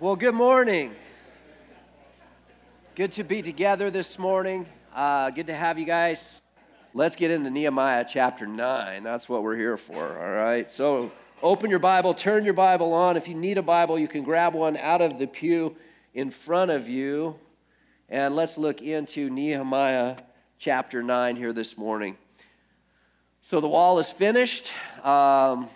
Well, good morning. Good to be together this morning. Uh, good to have you guys. Let's get into Nehemiah chapter 9. That's what we're here for, all right? So open your Bible, turn your Bible on. If you need a Bible, you can grab one out of the pew in front of you. And let's look into Nehemiah chapter 9 here this morning. So the wall is finished. Um,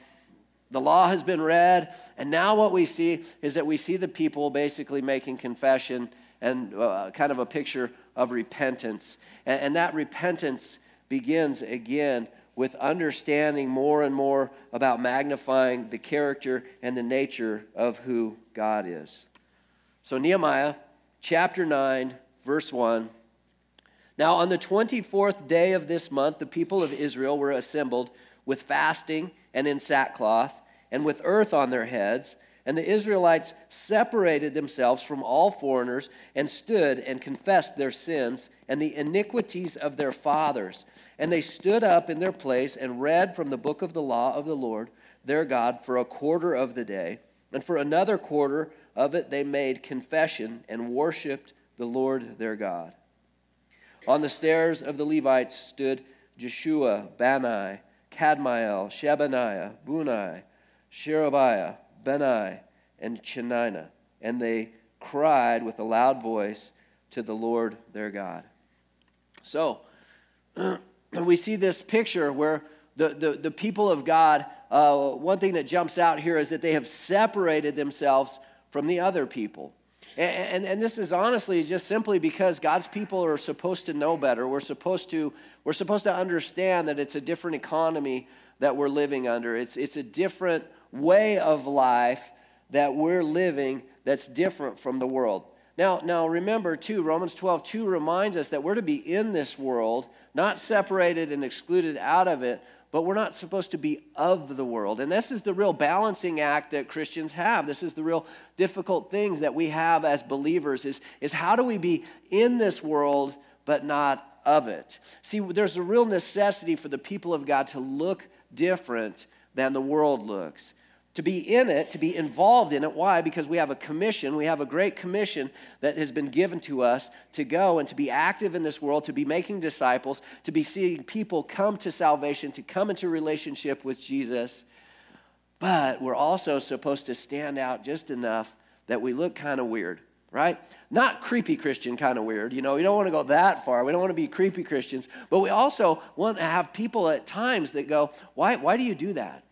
the law has been read, and now what we see is that we see the people basically making confession and uh, kind of a picture of repentance. And, and that repentance begins again with understanding more and more about magnifying the character and the nature of who God is. So, Nehemiah chapter 9, verse 1. Now, on the 24th day of this month, the people of Israel were assembled with fasting and in sackcloth and with earth on their heads. And the Israelites separated themselves from all foreigners and stood and confessed their sins and the iniquities of their fathers. And they stood up in their place and read from the book of the law of the Lord their God for a quarter of the day. And for another quarter of it, they made confession and worshiped the Lord their God. On the stairs of the Levites stood Jeshua, Bani, Kadmiel, Shebaniah, Bunni, Sherebiah, Bani, and Chenani, and they cried with a loud voice to the Lord their God. So, we see this picture where the, the, the people of God, uh, one thing that jumps out here is that they have separated themselves from the other people. And, and, and, this is honestly just simply because God's people are supposed to know better. We're supposed to, we're supposed to understand that it's a different economy that we're living under. It's, it's a different way of life that we're living that's different from the world. Now, now remember too, Romans 12, 2 reminds us that we're to be in this world, not separated and excluded out of it, but we're not supposed to be of the world. And this is the real balancing act that Christians have. This is the real difficult things that we have as believers is, is how do we be in this world but not of it? See, there's a real necessity for the people of God to look different than the world looks to be in it, to be involved in it. Why? Because we have a commission. We have a great commission that has been given to us to go and to be active in this world, to be making disciples, to be seeing people come to salvation, to come into relationship with Jesus. But we're also supposed to stand out just enough that we look kind of weird, right? Not creepy Christian kind of weird. You know, we don't want to go that far. We don't want to be creepy Christians. But we also want to have people at times that go, why, why do you do that?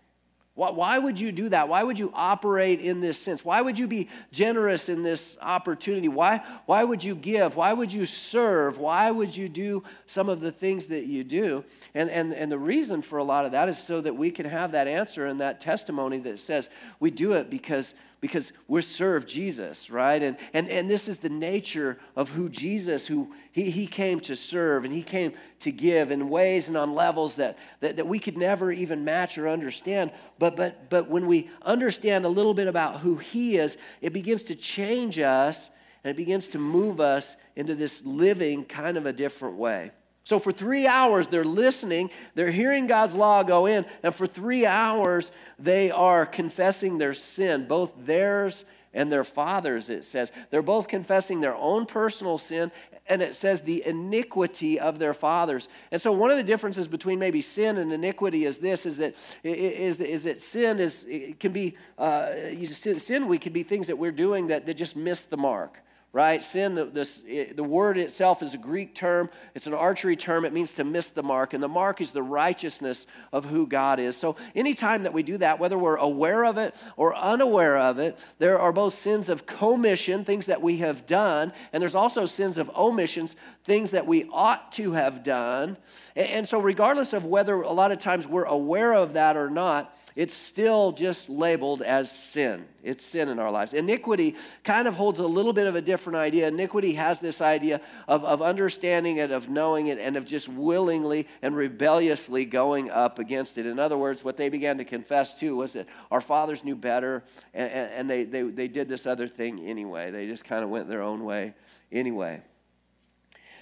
Why, would you do that? Why would you operate in this sense? Why would you be generous in this opportunity? Why, why would you give? Why would you serve? Why would you do some of the things that you do? And, and, and the reason for a lot of that is so that we can have that answer and that testimony that says we do it because because we serve Jesus, right? And, and, and this is the nature of who Jesus, who he, he came to serve and he came to give in ways and on levels that, that, that we could never even match or understand. But, but, but when we understand a little bit about who he is, it begins to change us and it begins to move us into this living kind of a different way. So, for three hours, they're listening, they're hearing God's law go in, and for three hours, they are confessing their sin, both theirs and their father's, it says. They're both confessing their own personal sin, and it says the iniquity of their fathers. And so, one of the differences between maybe sin and iniquity is this is that, is, is that sin is, it can be, uh, sin, we can be things that we're doing that, that just miss the mark right? Sin, the, the, the word itself is a Greek term. It's an archery term. It means to miss the mark. And the mark is the righteousness of who God is. So anytime that we do that, whether we're aware of it or unaware of it, there are both sins of commission, things that we have done, and there's also sins of omissions, things that we ought to have done. And, so regardless of whether a lot of times we're aware of that or not, it's still just labeled as sin. It's sin in our lives. Iniquity kind of holds a little bit of a different idea. Iniquity has this idea of, of understanding it, of knowing it, and of just willingly and rebelliously going up against it. In other words, what they began to confess too was that our fathers knew better, and, and they, they, they did this other thing anyway. They just kind of went their own way anyway.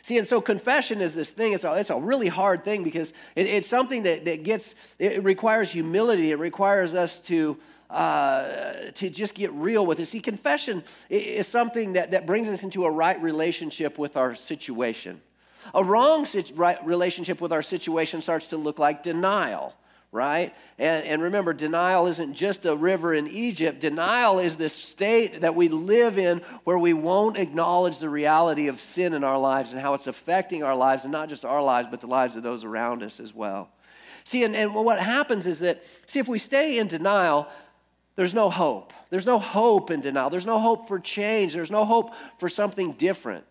See, and so confession is this thing, it's a, it's a really hard thing because it, it's something that, that gets, it requires humility. It requires us to uh, to just get real with it. See, confession is something that, that brings us into a right relationship with our situation. A wrong relationship with our situation starts to look like denial right? And, and remember, denial isn't just a river in Egypt. Denial is this state that we live in where we won't acknowledge the reality of sin in our lives and how it's affecting our lives, and not just our lives, but the lives of those around us as well. See, and, and what happens is that, see, if we stay in denial, there's no hope. There's no hope in denial. There's no hope for change. There's no hope for something different.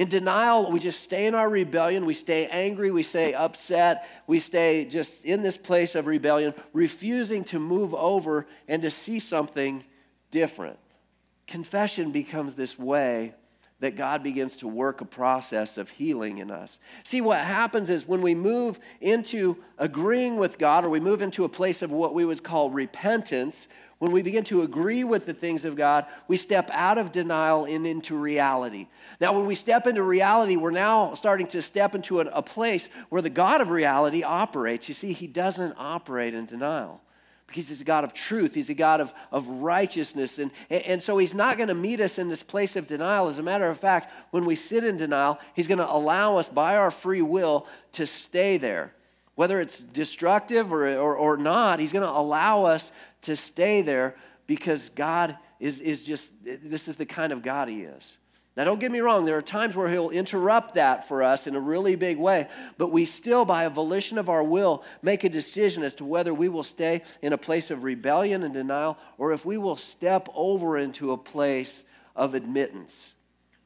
In denial, we just stay in our rebellion. We stay angry. We stay upset. We stay just in this place of rebellion, refusing to move over and to see something different. Confession becomes this way that God begins to work a process of healing in us. See, what happens is when we move into agreeing with God or we move into a place of what we would call repentance, when we begin to agree with the things of God, we step out of denial and into reality. Now, when we step into reality, we're now starting to step into a, a place where the God of reality operates. You see, He doesn't operate in denial because he's a God of truth. He's a God of, of righteousness. And, and so he's not going to meet us in this place of denial. As a matter of fact, when we sit in denial, he's going to allow us by our free will to stay there. Whether it's destructive or, or, or not, he's going to allow us to stay there because God is, is just, this is the kind of God He is. Now, don't get me wrong, there are times where He'll interrupt that for us in a really big way, but we still, by a volition of our will, make a decision as to whether we will stay in a place of rebellion and denial or if we will step over into a place of admittance.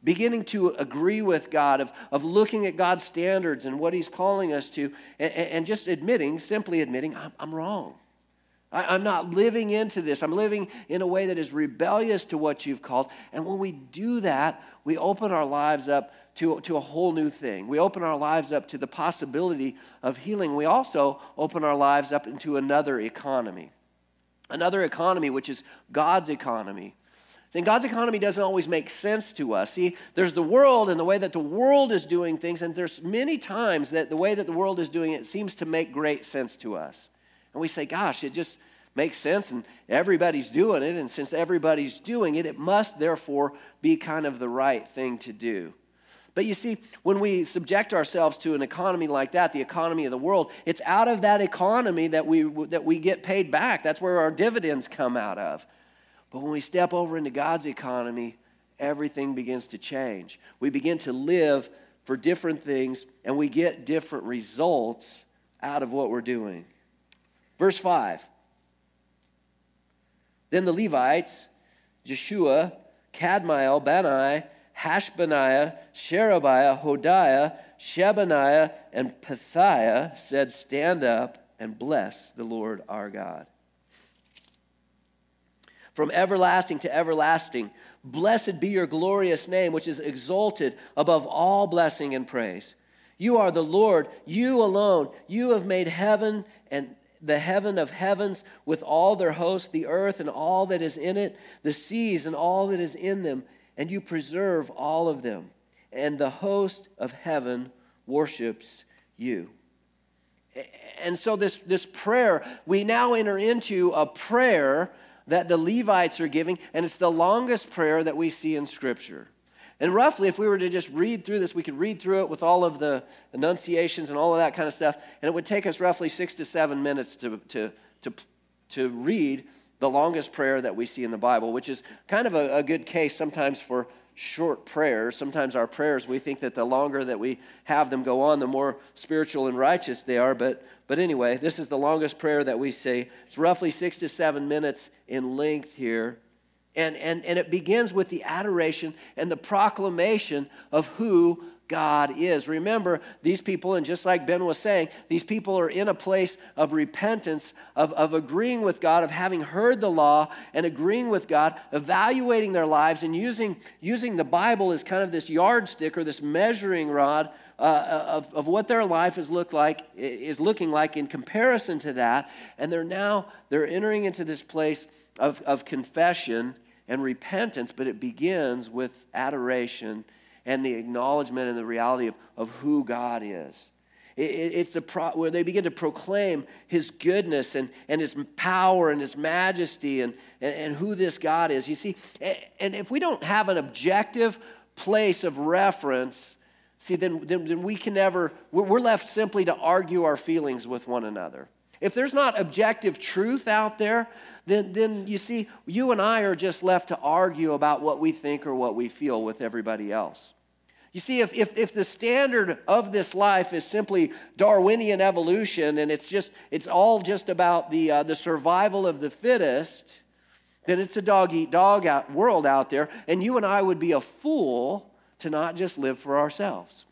Beginning to agree with God, of, of looking at God's standards and what He's calling us to, and, and just admitting, simply admitting, I'm, I'm wrong. I, am not living into this. I'm living in a way that is rebellious to what you've called. And when we do that, we open our lives up to, to a whole new thing. We open our lives up to the possibility of healing. We also open our lives up into another economy. Another economy, which is God's economy. And God's economy doesn't always make sense to us. See, there's the world and the way that the world is doing things, and there's many times that the way that the world is doing it seems to make great sense to us. And we say, gosh, it just makes sense and everybody's doing it. And since everybody's doing it, it must therefore be kind of the right thing to do. But you see, when we subject ourselves to an economy like that, the economy of the world, it's out of that economy that we, that we get paid back. That's where our dividends come out of. But when we step over into God's economy, everything begins to change. We begin to live for different things, and we get different results out of what we're doing. Verse 5 Then the Levites, Jeshua, Kadmiel, Bani, Hashabneiah, Sherebiah, Hodiah, Shebaniah, and Pethiah said, Stand up and bless the Lord our God. From everlasting to everlasting, blessed be your glorious name, which is exalted above all blessing and praise. You are the Lord, you alone. You have made heaven and the heaven of heavens with all their host, the earth and all that is in it, the seas and all that is in them, and you preserve all of them. And the host of heaven worships you. And so, this, this prayer, we now enter into a prayer that the Levites are giving, and it's the longest prayer that we see in Scripture. And roughly, if we were to just read through this, we could read through it with all of the enunciations and all of that kind of stuff, and it would take us roughly six to seven minutes to, to, to, to read the longest prayer that we see in the Bible, which is kind of a, a good case sometimes for short prayers. Sometimes our prayers, we think that the longer that we have them go on, the more spiritual and righteous they are. But, but anyway, this is the longest prayer that we say. It's roughly six to seven minutes in length here. And, and, and it begins with the adoration and the proclamation of who God is. Remember, these people, and just like Ben was saying, these people are in a place of repentance, of, of agreeing with God, of having heard the law and agreeing with God, evaluating their lives, and using, using the Bible as kind of this yardstick or this measuring rod uh, of, of what their life is, look like, is looking like in comparison to that. And they're now, they're entering into this place of, of confession and repentance, but it begins with adoration and the acknowledgement and the reality of, of who God is. It's the pro, where they begin to proclaim his goodness and, and his power and his majesty and, and, and who this God is. You see, and if we don't have an objective place of reference, see, then, then, then we can never, we're left simply to argue our feelings with one another. If there's not objective truth out there, then, then you see, you and I are just left to argue about what we think or what we feel with everybody else. You see, if, if, if the standard of this life is simply Darwinian evolution and it's just it's all just about the, uh, the survival of the fittest, then it's a dog eat dog out, world out there, and you and I would be a fool to not just live for ourselves.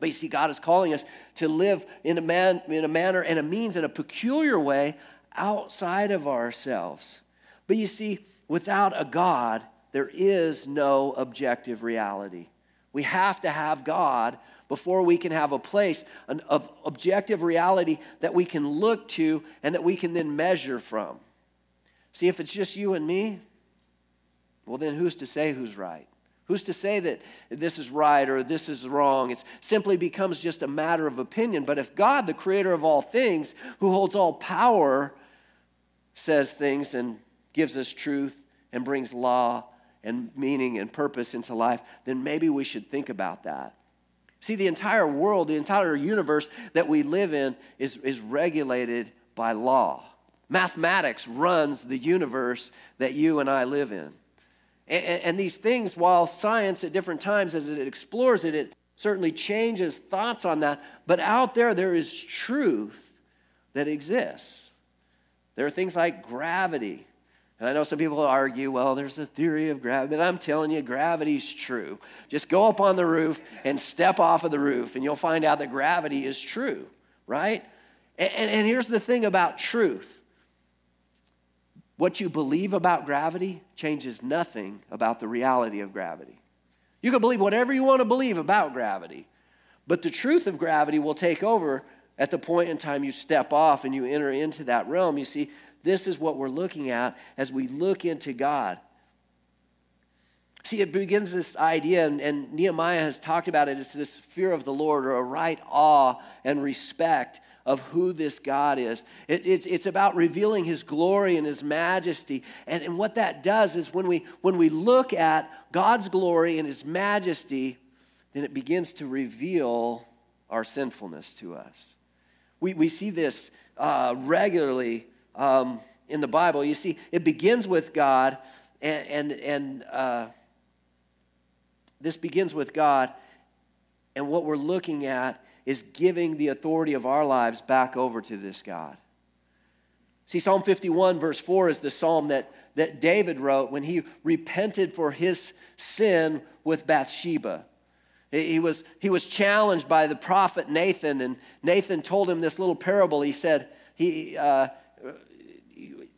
But you see, God is calling us to live in a, man, in a manner and a means in a peculiar way outside of ourselves. But you see, without a God, there is no objective reality. We have to have God before we can have a place of objective reality that we can look to and that we can then measure from. See, if it's just you and me, well, then who's to say who's right? Who's to say that this is right or this is wrong? It simply becomes just a matter of opinion. But if God, the creator of all things, who holds all power, says things and gives us truth and brings law and meaning and purpose into life, then maybe we should think about that. See, the entire world, the entire universe that we live in is, is regulated by law. Mathematics runs the universe that you and I live in. And, and, these things, while science at different times, as it explores it, it certainly changes thoughts on that. But out there, there is truth that exists. There are things like gravity. And I know some people argue, well, there's a theory of gravity. But I'm telling you, gravity's true. Just go up on the roof and step off of the roof, and you'll find out that gravity is true, right? And, and, and here's the thing about truth what you believe about gravity changes nothing about the reality of gravity. You can believe whatever you want to believe about gravity, but the truth of gravity will take over at the point in time you step off and you enter into that realm, you see, this is what we're looking at as we look into God. See, it begins this idea, and, and Nehemiah has talked about it. It's this fear of the Lord or a right awe and respect of who this God is. It, it's, it's about revealing his glory and his majesty. And, and what that does is when we, when we look at God's glory and his majesty, then it begins to reveal our sinfulness to us. We, we see this uh, regularly um, in the Bible. You see, it begins with God, and, and, and uh, this begins with God, and what we're looking at is giving the authority of our lives back over to this God. See, Psalm 51, verse 4 is the psalm that, that David wrote when he repented for his sin with Bathsheba. He was, he was challenged by the prophet Nathan, and Nathan told him this little parable. He said, he, uh,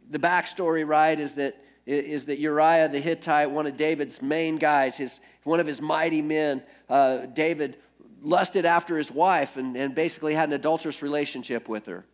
the backstory, right, is that, is that Uriah the Hittite, one of David's main guys, his, one of his mighty men, uh, David lusted after his wife and, and basically had an adulterous relationship with her.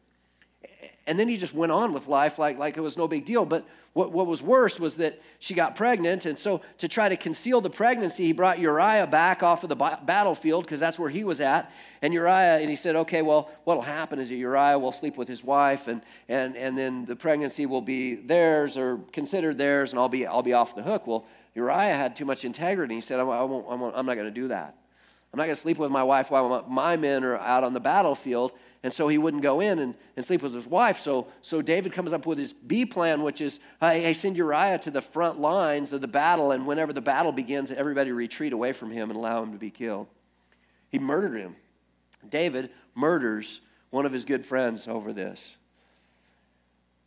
And then he just went on with life like, like it was no big deal. But what, what was worse was that she got pregnant. And so, to try to conceal the pregnancy, he brought Uriah back off of the battlefield because that's where he was at. And Uriah, and he said, okay, well, what'll happen is that Uriah will sleep with his wife, and, and, and then the pregnancy will be theirs or considered theirs, and I'll be, I'll be off the hook. Well, Uriah had too much integrity. He said, I won't, I won't, I'm not going to do that. I'm not going to sleep with my wife while my men are out on the battlefield. And so he wouldn't go in and, and sleep with his wife. So, so David comes up with his B plan, which is I, hey, send Uriah to the front lines of the battle. And whenever the battle begins, everybody retreat away from him and allow him to be killed. He murdered him. David murders one of his good friends over this.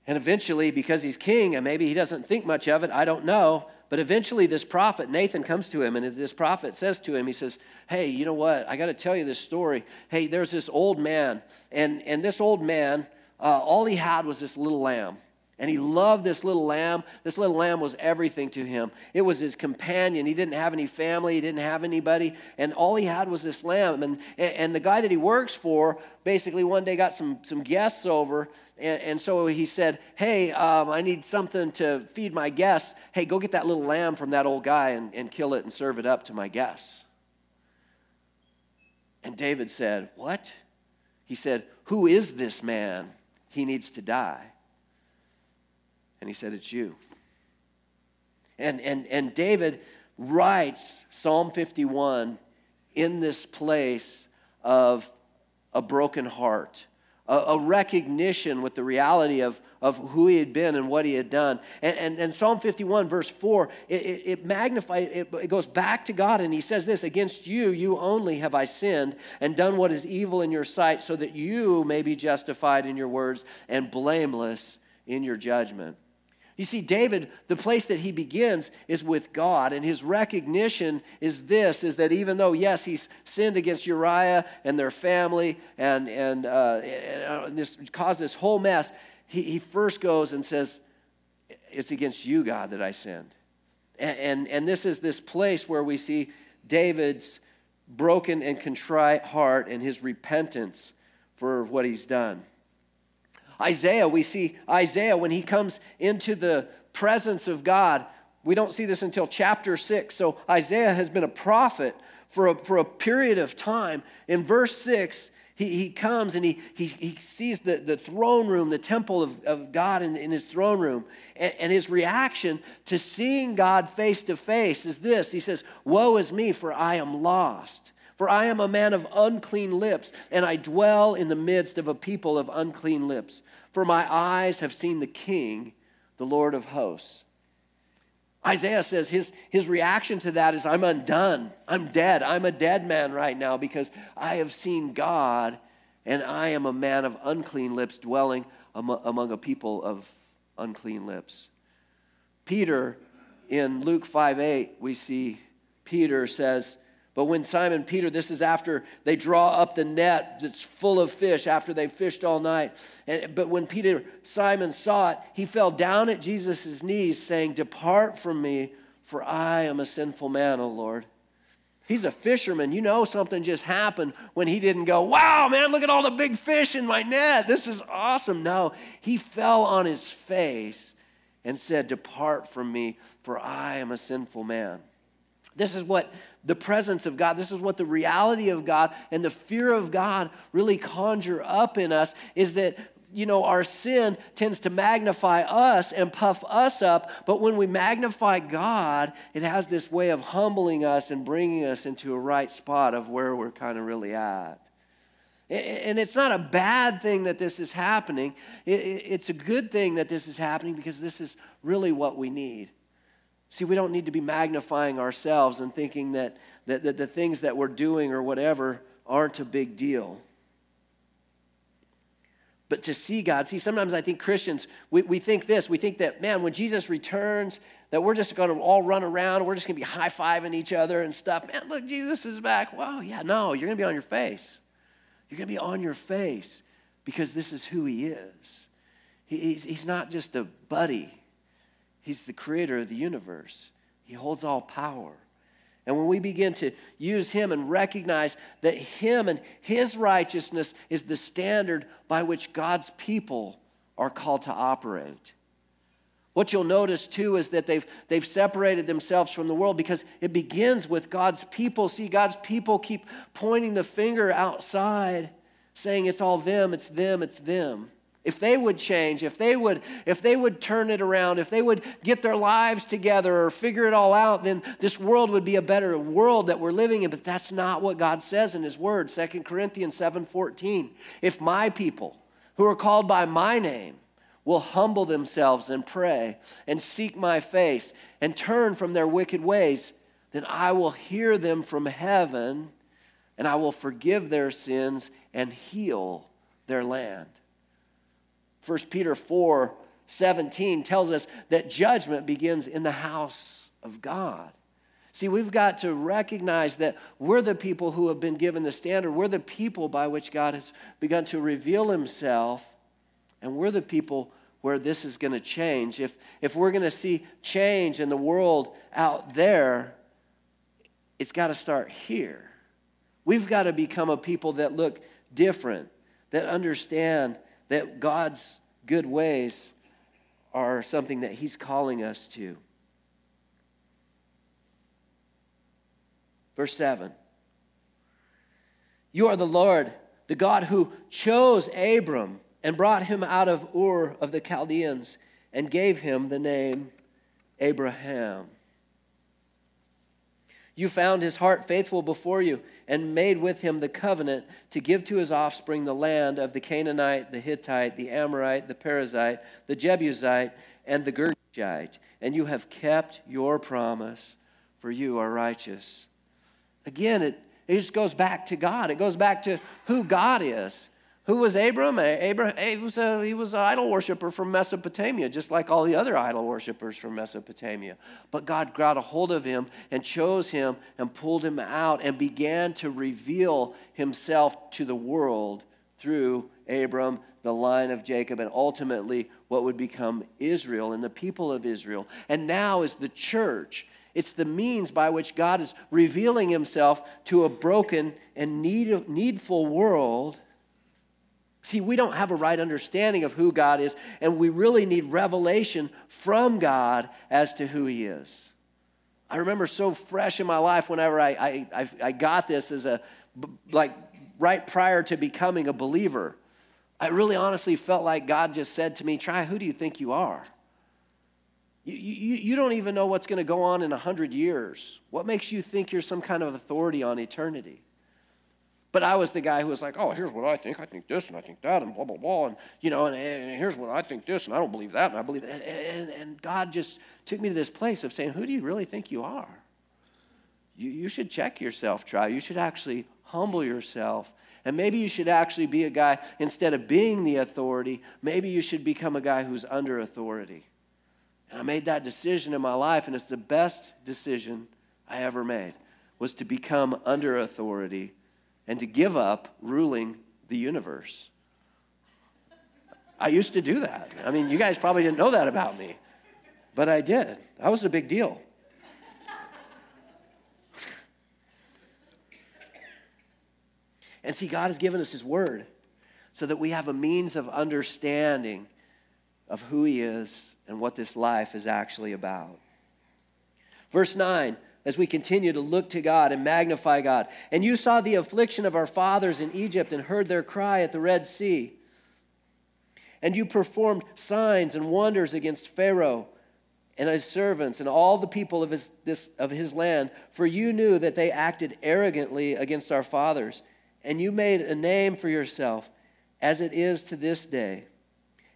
And eventually, because he's king, and maybe he doesn't think much of it, I don't know, but eventually, this prophet, Nathan, comes to him, and this prophet says to him, He says, Hey, you know what? I got to tell you this story. Hey, there's this old man, and, and this old man, uh, all he had was this little lamb. And he loved this little lamb. This little lamb was everything to him. It was his companion. He didn't have any family, he didn't have anybody, and all he had was this lamb. And, and the guy that he works for basically one day got some, some guests over, and, and so he said, Hey, um, I need something to feed my guests. Hey, go get that little lamb from that old guy and, and kill it and serve it up to my guests. And David said, What? he said, Who is this man? He needs to die. And he said, It's you. And, and, and David writes Psalm 51 in this place of a broken heart, a, a, recognition with the reality of, of who he had been and what he had done. And, and, and Psalm 51, verse 4, it, it, it magnifies, it, it goes back to God and he says this Against you, you only have I sinned and done what is evil in your sight, so that you may be justified in your words and blameless in your judgment. You see, David, the place that he begins is with God, and his recognition is this is that even though, yes, he's sinned against Uriah and their family and, and, uh, and this caused this whole mess, he, he first goes and says, It's against you, God, that I sinned. And, and, and this is this place where we see David's broken and contrite heart and his repentance for what he's done. Isaiah, we see Isaiah when he comes into the presence of God. We don't see this until chapter 6. So Isaiah has been a prophet for a, for a period of time. In verse 6, he, he comes and he, he, he sees the, the throne room, the temple of, of God in, in his throne room. And, and his reaction to seeing God face to face is this He says, Woe is me, for I am lost. For I am a man of unclean lips, and I dwell in the midst of a people of unclean lips. For my eyes have seen the King, the Lord of hosts. Isaiah says his, his reaction to that is, I'm undone. I'm dead. I'm a dead man right now because I have seen God, and I am a man of unclean lips dwelling among a people of unclean lips. Peter, in Luke 5 8, we see Peter says, but when Simon Peter, this is after they draw up the net that's full of fish after they fished all night. And, but when Peter, Simon saw it, he fell down at Jesus' knees, saying, Depart from me, for I am a sinful man, O Lord. He's a fisherman. You know something just happened when he didn't go, Wow, man, look at all the big fish in my net. This is awesome. No, he fell on his face and said, Depart from me, for I am a sinful man. This is what the presence of God, this is what the reality of God and the fear of God really conjure up in us is that you know, our sin tends to magnify us and puff us up, but when we magnify God, it has this way of humbling us and bringing us into a right spot of where we're kind of really at. And it's not a bad thing that this is happening. It's a good thing that this is happening because this is really what we need. See, we don't need to be magnifying ourselves and thinking that, that, that the things that we're doing or whatever aren't a big deal. But to see God, see, sometimes I think Christians, we, we think this. We think that, man, when Jesus returns, that we're just going to all run around. We're just going to be high fiving each other and stuff. Man, look, Jesus is back. Wow, yeah, no, you're going to be on your face. You're going to be on your face because this is who he is. He, he's, he's not just a buddy, He's the creator of the universe, He holds all power. And when we begin to use Him and recognize that Him and His righteousness is the standard by which God's people are called to operate. What you'll notice too is that they've, they've separated themselves from the world because it begins with God's people. See, God's people keep pointing the finger outside, saying it's all them, it's them, it's them. If they would change, if they would, if they would turn it around, if they would get their lives together or figure it all out, then this world would be a better world that we're living in. But that's not what God says in His Word. 2 Corinthians 7:14. If my people who are called by my name will humble themselves and pray and seek my face and turn from their wicked ways, then I will hear them from heaven and I will forgive their sins and heal their land. 1 Peter 4 17 tells us that judgment begins in the house of God. See, we've got to recognize that we're the people who have been given the standard. We're the people by which God has begun to reveal himself, and we're the people where this is going to change. If, if we're going to see change in the world out there, it's got to start here. We've got to become a people that look different, that understand that God's good ways are something that He's calling us to. Verse 7 You are the Lord, the God who chose Abram and brought him out of Ur of the Chaldeans and gave him the name Abraham. You found his heart faithful before you and made with him the covenant to give to his offspring the land of the Canaanite, the Hittite, the Amorite, the Perizzite, the Jebusite, and the Girgashite. And you have kept your promise, for you are righteous. Again, it, it just goes back to God. It goes back to who God is. Who was Abram? He was, a, he was an idol worshiper from Mesopotamia, just like all the other idol worshipers from Mesopotamia. But God got a hold of him and chose him and pulled him out and began to reveal himself to the world through Abram, the line of Jacob, and ultimately what would become Israel and the people of Israel. And now is the church. It's the means by which God is revealing himself to a broken and need, needful world See, we don't have a right understanding of who God is, and we really need revelation from God as to who He is. I remember so fresh in my life whenever I, I, I got this as a, like, right prior to becoming a believer. I really honestly felt like God just said to me, Tri, who do you think you are? You, you, you don't even know what's going to go on in 100 years. What makes you think you're some kind of authority on eternity? But I was the guy who was like, oh, here's what I think. I think this and I think that and blah, blah, blah. And, you know, and, and here's what I think this and I don't believe that and I believe that. And, and, and God just took me to this place of saying, who do you really think you are? You, you should check yourself, Tri. You should actually humble yourself. And maybe you should actually be a guy, instead of being the authority, maybe you should become a guy who's under authority. And I made that decision in my life, and it's the best decision I ever made, was to become under authority and to give up ruling the universe. I used to do that. I mean, you guys probably didn't know that about me, but I did. That was a big deal. and see, God has given us His Word so that we have a means of understanding of who He is and what this life is actually about. Verse 9 as we continue to look to God and magnify God. And you saw the affliction of our fathers in Egypt and heard their cry at the Red Sea. And you performed signs and wonders against Pharaoh and his servants and all the people of his, this, of his land, for you knew that they acted arrogantly against our fathers. And you made a name for yourself, as it is to this day.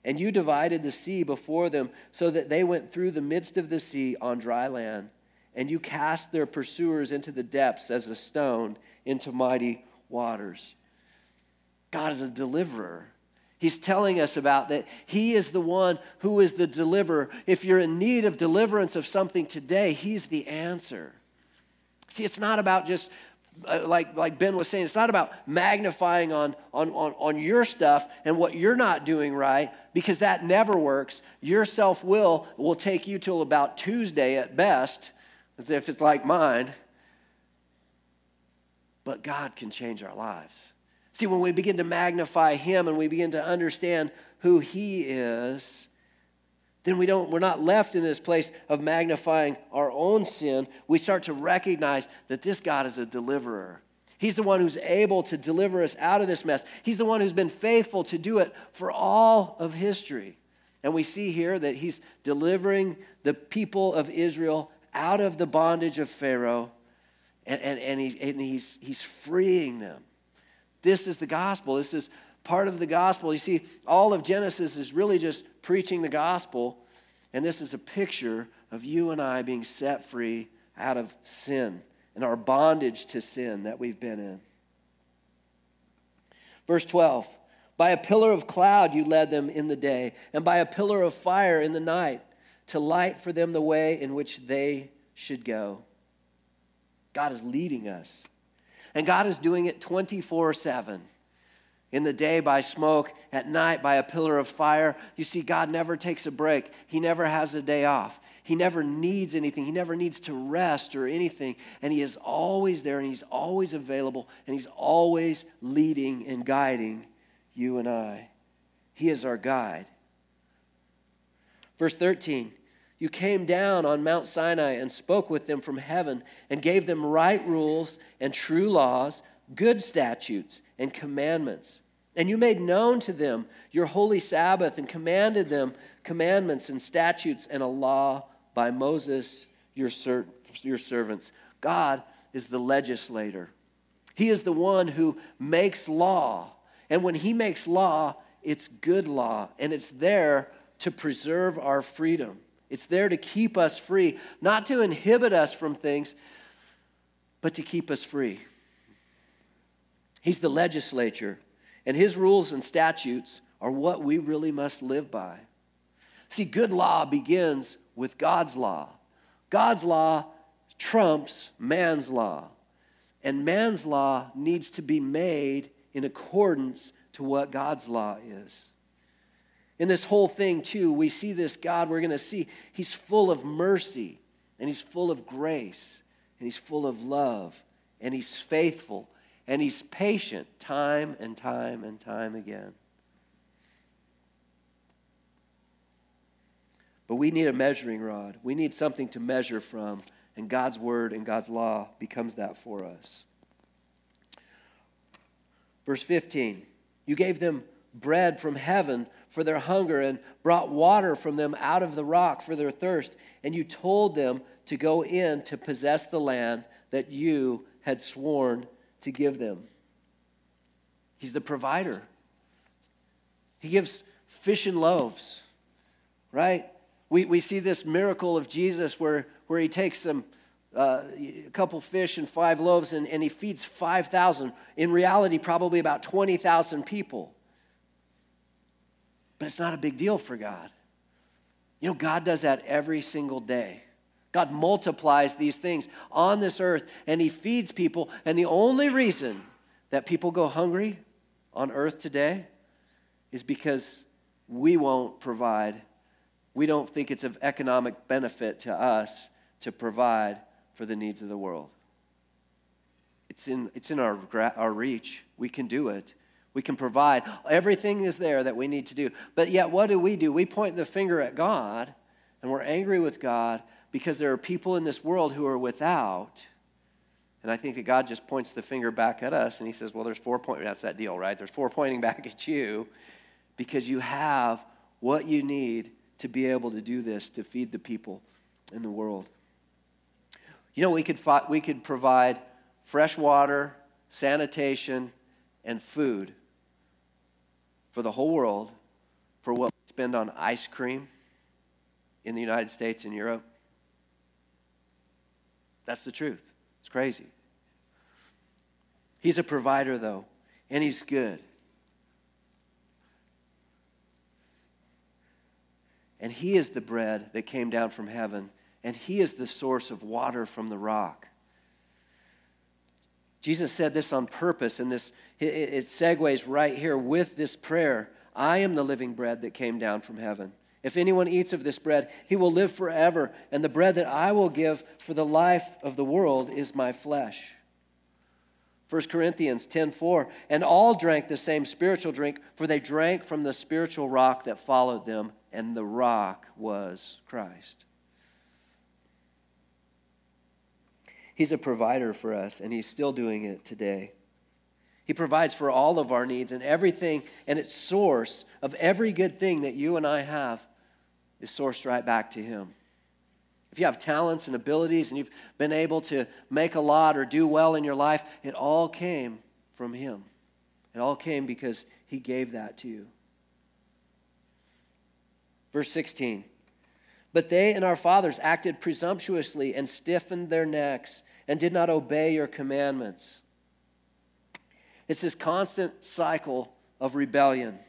And you divided the sea before them, so that they went through the midst of the sea on dry land and you cast their pursuers into the depths as a stone into mighty waters. God is a deliverer. He's telling us about that He is the one who is the deliverer. If you're in need of deliverance of something today, He's the answer. See, it's not about just uh, like, like Ben was saying, it's not about magnifying on, on, on, on your stuff and what you're not doing right, because that never works. Your self will will take you till about Tuesday at best as if it's like mine. But God can change our lives. See, when we begin to magnify Him and we begin to understand who He is, then we don't, we're not left in this place of magnifying our own sin. We start to recognize that this God is a deliverer. He's the one who's able to deliver us out of this mess. He's the one who's been faithful to do it for all of history. And we see here that He's delivering the people of Israel out of the bondage of Pharaoh, and, and, and, and he's, he's freeing them. This is the gospel. This is part of the gospel. You see, all of Genesis is really just preaching the gospel, and this is a picture of you and I being set free out of sin and our bondage to sin that we've been in. Verse 12 By a pillar of cloud you led them in the day, and by a pillar of fire in the night to light for them the way in which they should go. God is leading us. And God is doing it 24 7. In the day by smoke, at night by a pillar of fire. You see, God never takes a break. He never has a day off. He never needs anything. He never needs to rest or anything. And He is always there and He's always available and He's always leading and guiding you and I. He is our guide. Verse 13 You came down on Mount Sinai and spoke with them from heaven and gave them right rules and true laws, good statutes and commandments. And you made known to them your holy Sabbath and commanded them commandments and statutes and a law by Moses, your, ser- your servants. God is the legislator. He is the one who makes law. And when He makes law, it's good law, and it's there to preserve our freedom. It's there to keep us free, not to inhibit us from things, but to keep us free. He's the legislature, and his rules and statutes are what we really must live by. See, good law begins with God's law. God's law trumps man's law, and man's law needs to be made in accordance to what God's law is. In this whole thing, too, we see this God, we're going to see he's full of mercy, and he's full of grace, and he's full of love, and he's faithful, and he's patient time and time and time again. But we need a measuring rod. We need something to measure from, and God's word and God's law becomes that for us. Verse 15 You gave them bread from heaven for their hunger and brought water from them out of the rock for their thirst. And you told them to go in to possess the land that you had sworn to give them. He's the provider. He gives fish and loaves, right? We, we see this miracle of Jesus where, where he takes some, uh, a couple fish and five loaves and, and he feeds 5,000. In reality, probably about 20,000 people. But it's not a big deal for God. You know, God does that every single day. God multiplies these things on this earth and He feeds people. And the only reason that people go hungry on earth today is because we won't provide. We don't think it's of economic benefit to us to provide for the needs of the world. It's in, it's in our, our reach. We can do it. We can provide. Everything is there that we need to do. But yet, what do we do? We point the finger at God and we're angry with God because there are people in this world who are without. And I think that God just points the finger back at us and he says, Well, there's four pointing. That's that deal, right? There's four pointing back at you because you have what you need to be able to do this, to feed the people in the world. You know, we could, we could provide fresh water, sanitation, and food for the whole world for what we spend on ice cream in the United States and Europe. That's the truth. It's crazy. He's a provider, though, and he's good. And he is the bread that came down from heaven, and he is the source of water from the rock. Jesus said this on purpose, and this it, segues right here with this prayer. I am the living bread that came down from heaven. If anyone eats of this bread, he will live forever, and the bread that I will give for the life of the world is my flesh. 1 Corinthians 10:4 And all drank the same spiritual drink, for they drank from the spiritual rock that followed them, and the rock was Christ. He's a provider for us, and He's still doing it today. He provides for all of our needs, and everything, and its source of every good thing that you and I have is sourced right back to Him. If you have talents and abilities and you've been able to make a lot or do well in your life, it all came from Him. It all came because He gave that to you. Verse 16. But they and our fathers acted presumptuously and stiffened their necks and did not obey your commandments. It's this constant cycle of rebellion.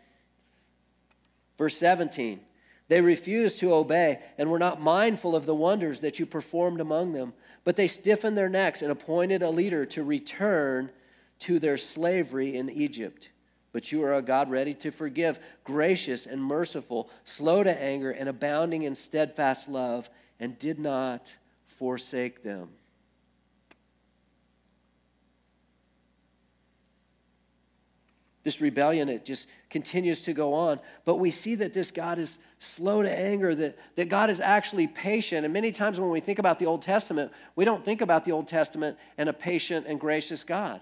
Verse 17 They refused to obey and were not mindful of the wonders that you performed among them, but they stiffened their necks and appointed a leader to return to their slavery in Egypt. But you are a God ready to forgive, gracious and merciful, slow to anger, and abounding in steadfast love, and did not forsake them. this rebellion, it just continues to go on. But we see that this God is slow to anger, that, that God is actually patient. And many times when we think about the Old Testament, we don't think about the Old Testament and a patient and gracious God.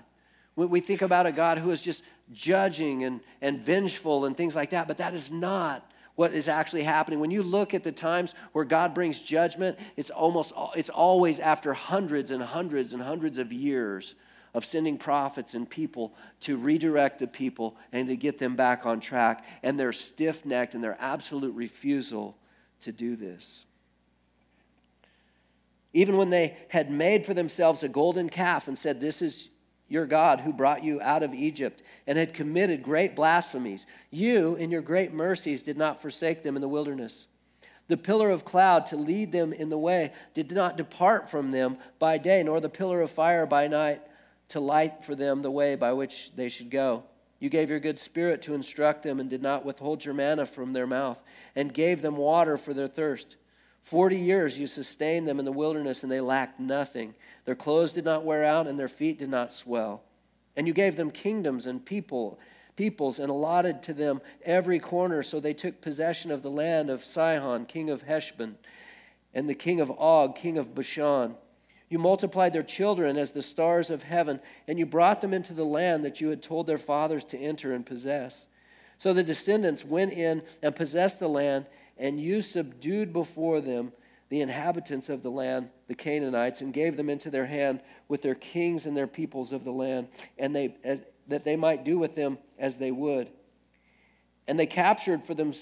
We think about a God who is just judging and, and vengeful and things like that, but that is not what is actually happening. When you look at the times where God brings judgment, it's almost it's always after hundreds and hundreds and hundreds of years of sending prophets and people to redirect the people and to get them back on track. And their stiff necked and their absolute refusal to do this. Even when they had made for themselves a golden calf and said, This is your God who brought you out of Egypt and had committed great blasphemies, you, in your great mercies, did not forsake them in the wilderness. The pillar of cloud to lead them in the way did not depart from them by day, nor the pillar of fire by night to light for them the way by which they should go. You gave your good spirit to instruct them and did not withhold your manna from their mouth, and gave them water for their thirst. Forty years you sustained them in the wilderness, and they lacked nothing. Their clothes did not wear out, and their feet did not swell. And you gave them kingdoms and people, peoples, and allotted to them every corner. So they took possession of the land of Sihon, king of Heshbon, and the king of Og, king of Bashan you multiplied their children as the stars of heaven, and you brought them into the land that you had told their fathers to enter and possess. So the descendants went in and possessed the land, and you subdued before them the inhabitants of the land, the Canaanites, and gave them into their hand with their kings and their peoples of the land, and they, as, that they might do with them as they would. And they captured for them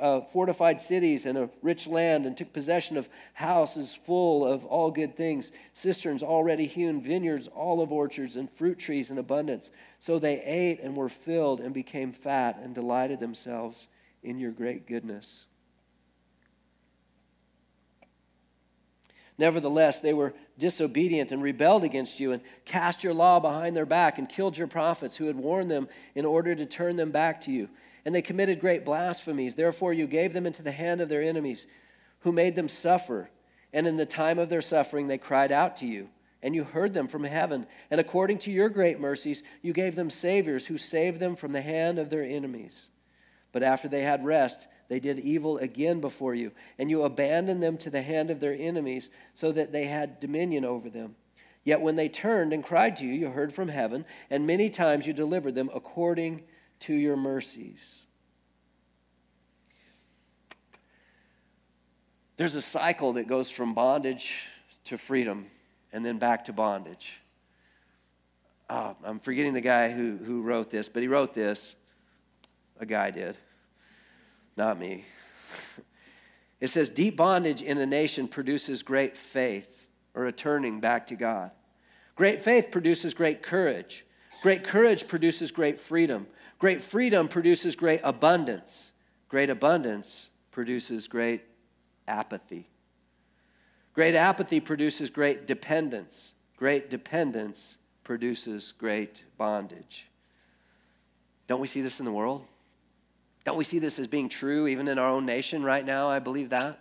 uh, fortified cities and a rich land and took possession of houses full of all good things, cisterns already hewn, vineyards, olive orchards, and fruit trees in abundance. So they ate and were filled and became fat and delighted themselves in your great goodness. Nevertheless, they were disobedient and rebelled against you and cast your law behind their back and killed your prophets who had warned them in order to turn them back to you and they committed great blasphemies. Therefore, you gave them into the hand of their enemies, who made them suffer. And in the time of their suffering, they cried out to you, and you heard them from heaven. And according to your great mercies, you gave them saviors who saved them from the hand of their enemies. But after they had rest, they did evil again before you, and you abandoned them to the hand of their enemies, so that they had dominion over them. Yet when they turned and cried to you, you heard from heaven, and many times you delivered them according to your mercies. There's a cycle that goes from bondage to freedom and then back to bondage. Oh, I'm forgetting the guy who, who wrote this, but he wrote this. A guy did, not me. It says, Deep bondage in a nation produces great faith or a turning back to God. Great faith produces great courage. Great courage produces great freedom. Great freedom produces great abundance. Great abundance produces great apathy. Great apathy produces great dependence. Great dependence produces great bondage. Don't we see this in the world? Don't we see this as being true even in our own nation right now? I believe that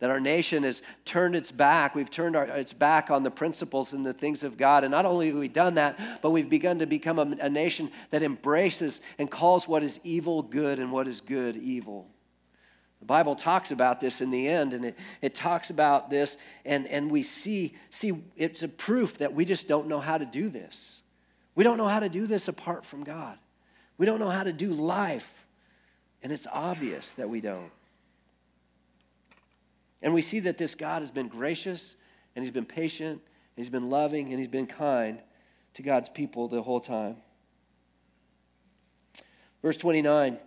that our nation has turned its back. We've turned our, its back on the principles and the things of God. And not only have we done that, but we've begun to become a, a nation that embraces and calls what is evil good and what is good evil. The Bible talks about this in the end, and it, it talks about this, and, and we see, see it's a proof that we just don't know how to do this. We don't know how to do this apart from God. We don't know how to do life, and it's obvious that we don't. And we see that this God has been gracious and he's been patient and he's been loving and he's been kind to God's people the whole time. Verse 29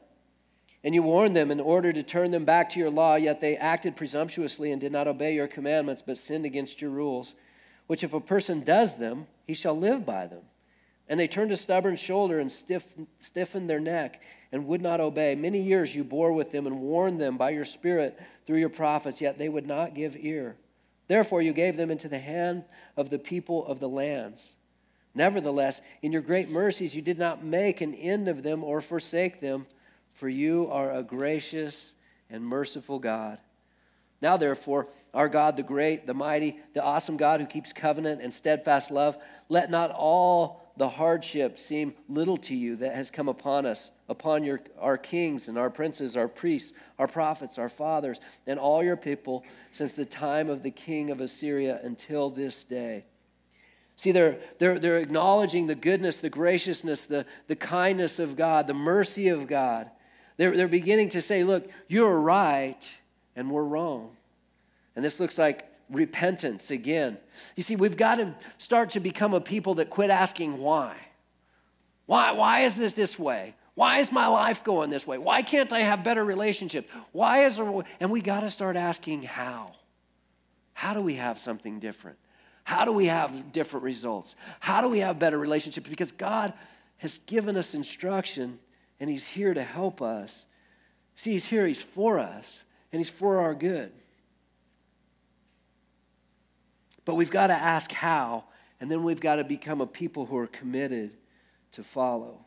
And you warned them in order to turn them back to your law, yet they acted presumptuously and did not obey your commandments, but sinned against your rules, which if a person does them, he shall live by them. And they turned a stubborn shoulder and stiff, stiffened their neck and would not obey. Many years you bore with them and warned them by your Spirit through your prophets, yet they would not give ear. Therefore you gave them into the hand of the people of the lands. Nevertheless, in your great mercies you did not make an end of them or forsake them, for you are a gracious and merciful God. Now, therefore, our God, the great, the mighty, the awesome God who keeps covenant and steadfast love, let not all the hardship seem little to you that has come upon us, upon your, our kings and our princes, our priests, our prophets, our fathers, and all your people since the time of the king of Assyria until this day. See, they're, they're, they're acknowledging the goodness, the graciousness, the, the kindness of God, the mercy of God. They're, they're beginning to say, look, you're right and we're wrong. And this looks like repentance again. You see, we've got to start to become a people that quit asking why. Why, why is this this way? Why is my life going this way? Why can't I have better relationships? Why is there, and we got to start asking how. How do we have something different? How do we have different results? How do we have better relationships? Because God has given us instruction and He's here to help us. See, He's here, He's for us, and He's for our good. But we've got to ask how, and then we've got to become a people who are committed to follow.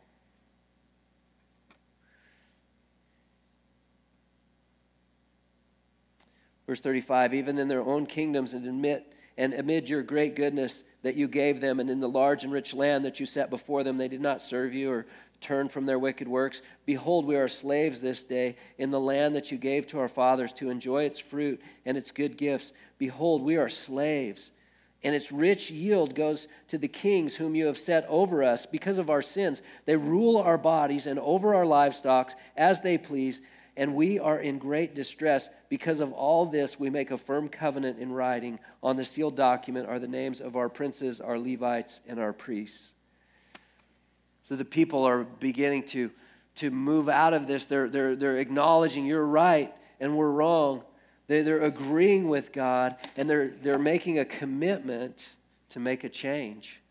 Verse 35 even in their own kingdoms and admit and amid your great goodness that you gave them and in the large and rich land that you set before them they did not serve you or turn from their wicked works behold we are slaves this day in the land that you gave to our fathers to enjoy its fruit and its good gifts behold we are slaves and its rich yield goes to the kings whom you have set over us because of our sins. They rule our bodies and over our livestock as they please, and we are in great distress. Because of all this, we make a firm covenant in writing. On the sealed document are the names of our princes, our Levites, and our priests. So the people are beginning to, to move out of this. They're, they're, they're acknowledging you're right and we're wrong. They're, they're agreeing with God and they're, they're making a commitment to make a change.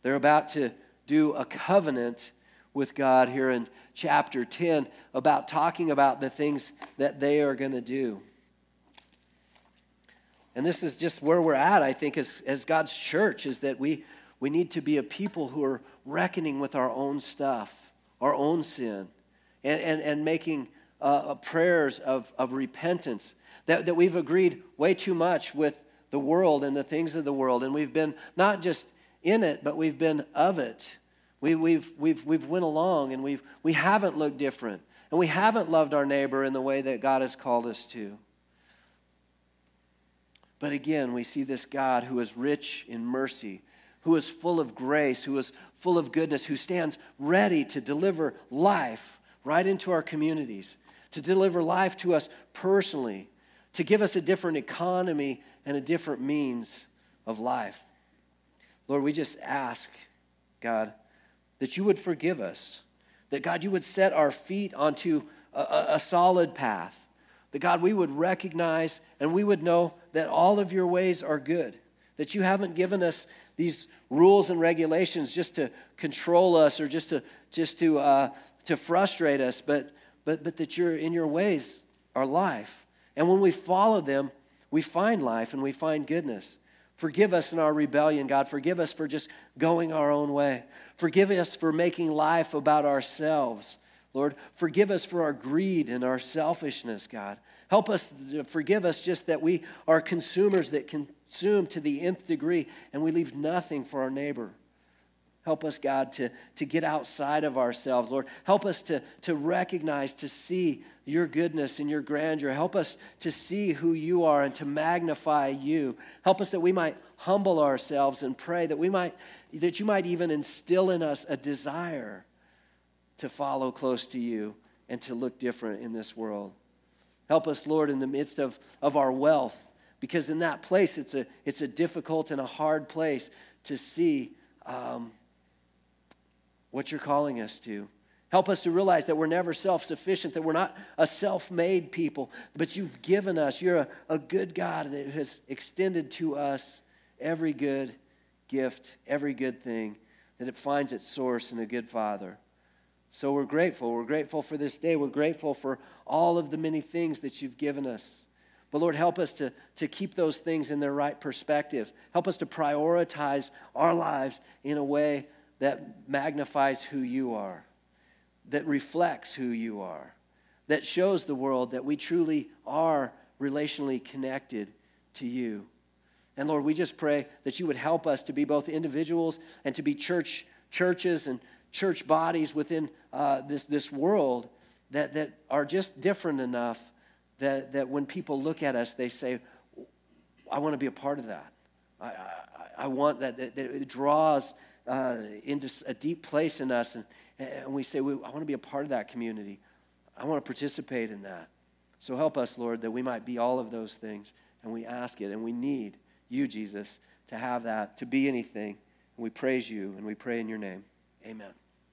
They're about to do a covenant with God here in chapter 10 about talking about the things that they are going to do. And this is just where we're at, I think, as, as God's church, is that we, we need to be a people who are reckoning with our own stuff, our own sin, and, and, and making uh, prayers of, of repentance that, that we've agreed way too much with the world and the things of the world. And we've been not just in it, but we've been of it. We, we've, we've, we've went along and we've, we haven't looked different. And we haven't loved our neighbor in the way that God has called us to. But again, we see this God who is rich in mercy, who is full of grace, who is full of goodness, who stands ready to deliver life right into our communities, to deliver life to us personally, to give us a different economy and a different means of life. Lord, we just ask, God, that you would forgive us, that God, you would set our feet onto a, a, solid path, that God, we would recognize and we would know that all of your ways are good, that you haven't given us these rules and regulations just to control us or just to, just to, uh, to frustrate us, but, but, but that you're in your ways are life. And when we follow them, we find life and we find goodness. Forgive us in our rebellion, God. Forgive us for just going our own way. Forgive us for making life about ourselves, Lord. Forgive us for our greed and our selfishness, God. Help us, forgive us just that we are consumers that consume to the nth degree and we leave nothing for our neighbor. Help us, God, to, to get outside of ourselves, Lord. Help us to, to recognize, to see your goodness and your grandeur. Help us to see who you are and to magnify you. Help us that we might humble ourselves and pray that we might that you might even instill in us a desire to follow close to you and to look different in this world. Help us, Lord, in the midst of, of our wealth, because in that place it's a, it's a difficult and a hard place to see um, what you're calling us to. Help us to realize that we're never self sufficient, that we're not a self made people, but you've given us, you're a, a good God that has extended to us every good gift, every good thing, that it finds its source in a good Father. So we're grateful. We're grateful for this day. We're grateful for all of the many things that you've given us. But Lord, help us to, to keep those things in their right perspective. Help us to prioritize our lives in a way that magnifies who you are that reflects who you are, that shows the world that we truly are relationally connected to you. And Lord, we just pray that you would help us to be both individuals and to be church churches and church bodies within uh, this, this world that, that are just different enough that, that when people look at us, they say, I want to be a part of that. I, I, I want that, that, that it draws uh, into a deep place in us. And, and we say, I want to be a part of that community. I want to participate in that. So help us, Lord, that we might be all of those things. And we ask it. And we need you, Jesus, to have that, to be anything. And we praise you and we pray in your name. Amen.